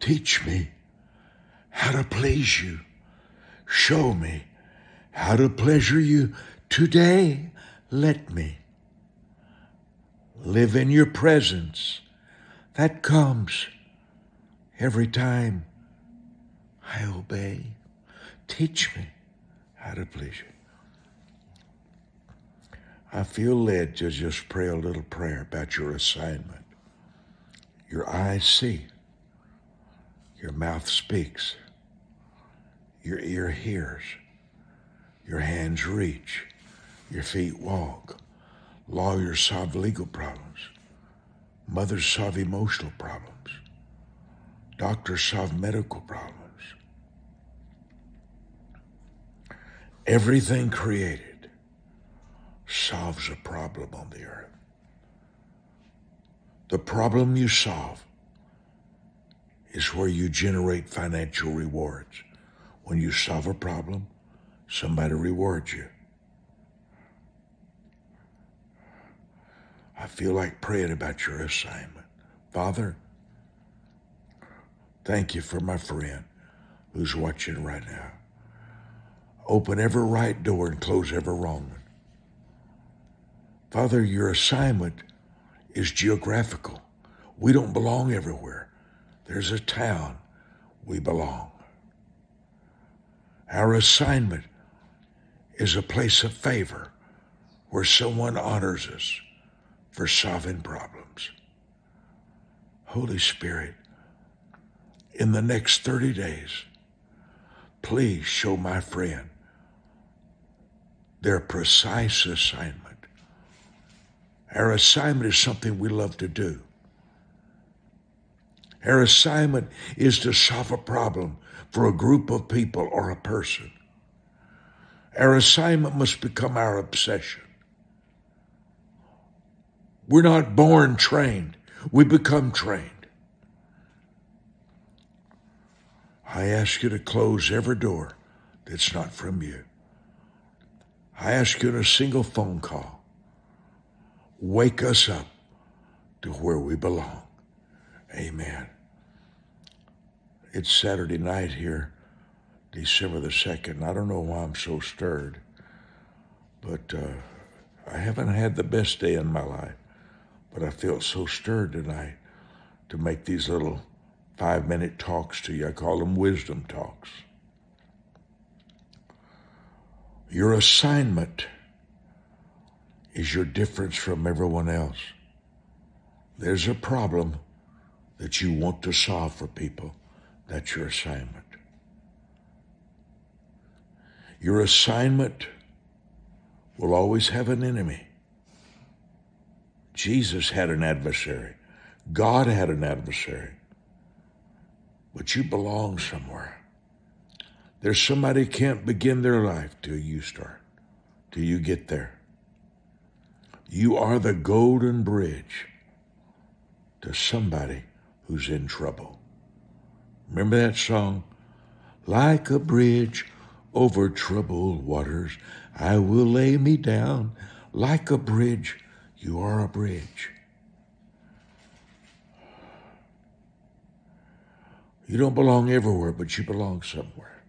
Teach me how to please you. Show me how to pleasure you today. Let me live in your presence. That comes every time I obey. Teach me how to please you. I feel led to just pray a little prayer about your assignment. Your eyes see, your mouth speaks, your ear hears, your hands reach, your feet walk. Lawyers solve legal problems, mothers solve emotional problems, doctors solve medical problems. Everything created solves a problem on the earth. The problem you solve is where you generate financial rewards. When you solve a problem, somebody rewards you. I feel like praying about your assignment. Father, thank you for my friend who's watching right now. Open every right door and close every wrong one. Father, your assignment is geographical. We don't belong everywhere. There's a town we belong. Our assignment is a place of favor where someone honors us for solving problems. Holy Spirit, in the next 30 days, please show my friend their precise assignment. Our assignment is something we love to do. Our assignment is to solve a problem for a group of people or a person. Our assignment must become our obsession. We're not born trained, we become trained. I ask you to close every door that's not from you. I ask you in a single phone call, wake us up to where we belong. Amen. It's Saturday night here, December the 2nd. I don't know why I'm so stirred, but uh, I haven't had the best day in my life. But I feel so stirred tonight to make these little five minute talks to you. I call them wisdom talks. Your assignment is your difference from everyone else. There's a problem that you want to solve for people. That's your assignment. Your assignment will always have an enemy. Jesus had an adversary. God had an adversary. But you belong somewhere. There's somebody can't begin their life till you start, till you get there. You are the golden bridge to somebody who's in trouble. Remember that song? Like a bridge over troubled waters, I will lay me down like a bridge you are a bridge. You don't belong everywhere, but you belong somewhere.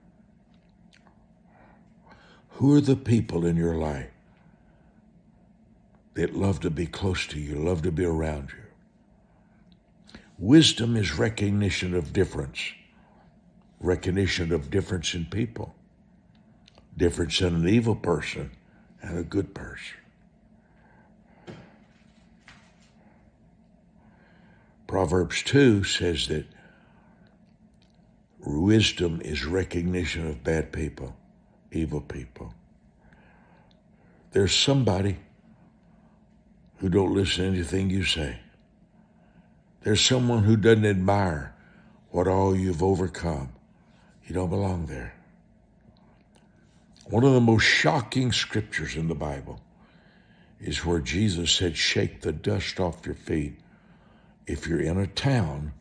Who are the people in your life that love to be close to you, love to be around you? Wisdom is recognition of difference, recognition of difference in people, difference in an evil person and a good person. Proverbs 2 says that wisdom is recognition of bad people, evil people. There's somebody who don't listen to anything you say. There's someone who doesn't admire what all you've overcome. You don't belong there. One of the most shocking scriptures in the Bible is where Jesus said, Shake the dust off your feet if you're in a town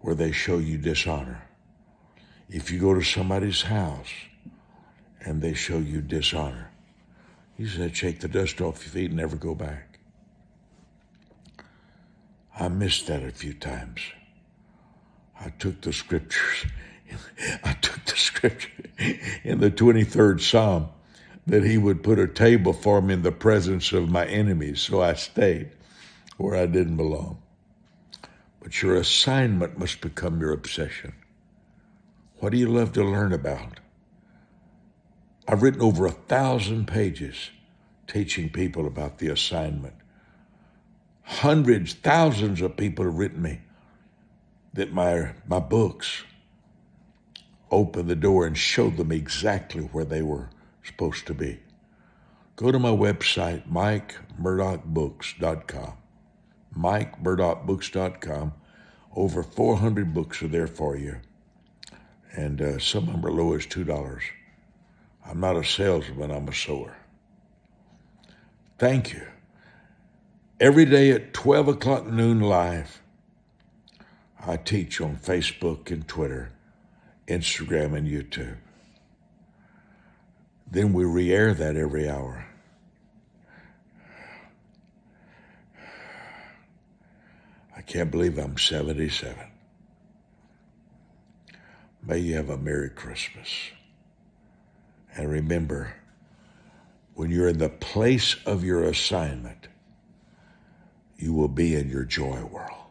where they show you dishonor, if you go to somebody's house and they show you dishonor, he said, shake the dust off your feet and never go back. I missed that a few times. I took the scriptures. I took the scripture in the 23rd Psalm that he would put a table for me in the presence of my enemies. So I stayed where I didn't belong. But your assignment must become your obsession. What do you love to learn about? I've written over a thousand pages teaching people about the assignment. Hundreds, thousands of people have written me that my, my books opened the door and showed them exactly where they were supposed to be. Go to my website, mikemurdockbooks.com. mikemurdockbooks.com. Over 400 books are there for you, and uh, some of them are low as $2. I'm not a salesman, I'm a sower. Thank you. Every day at 12 o'clock noon live, I teach on Facebook and Twitter, Instagram and YouTube. Then we re air that every hour. I can't believe I'm 77. May you have a Merry Christmas. And remember, when you're in the place of your assignment, you will be in your joy world.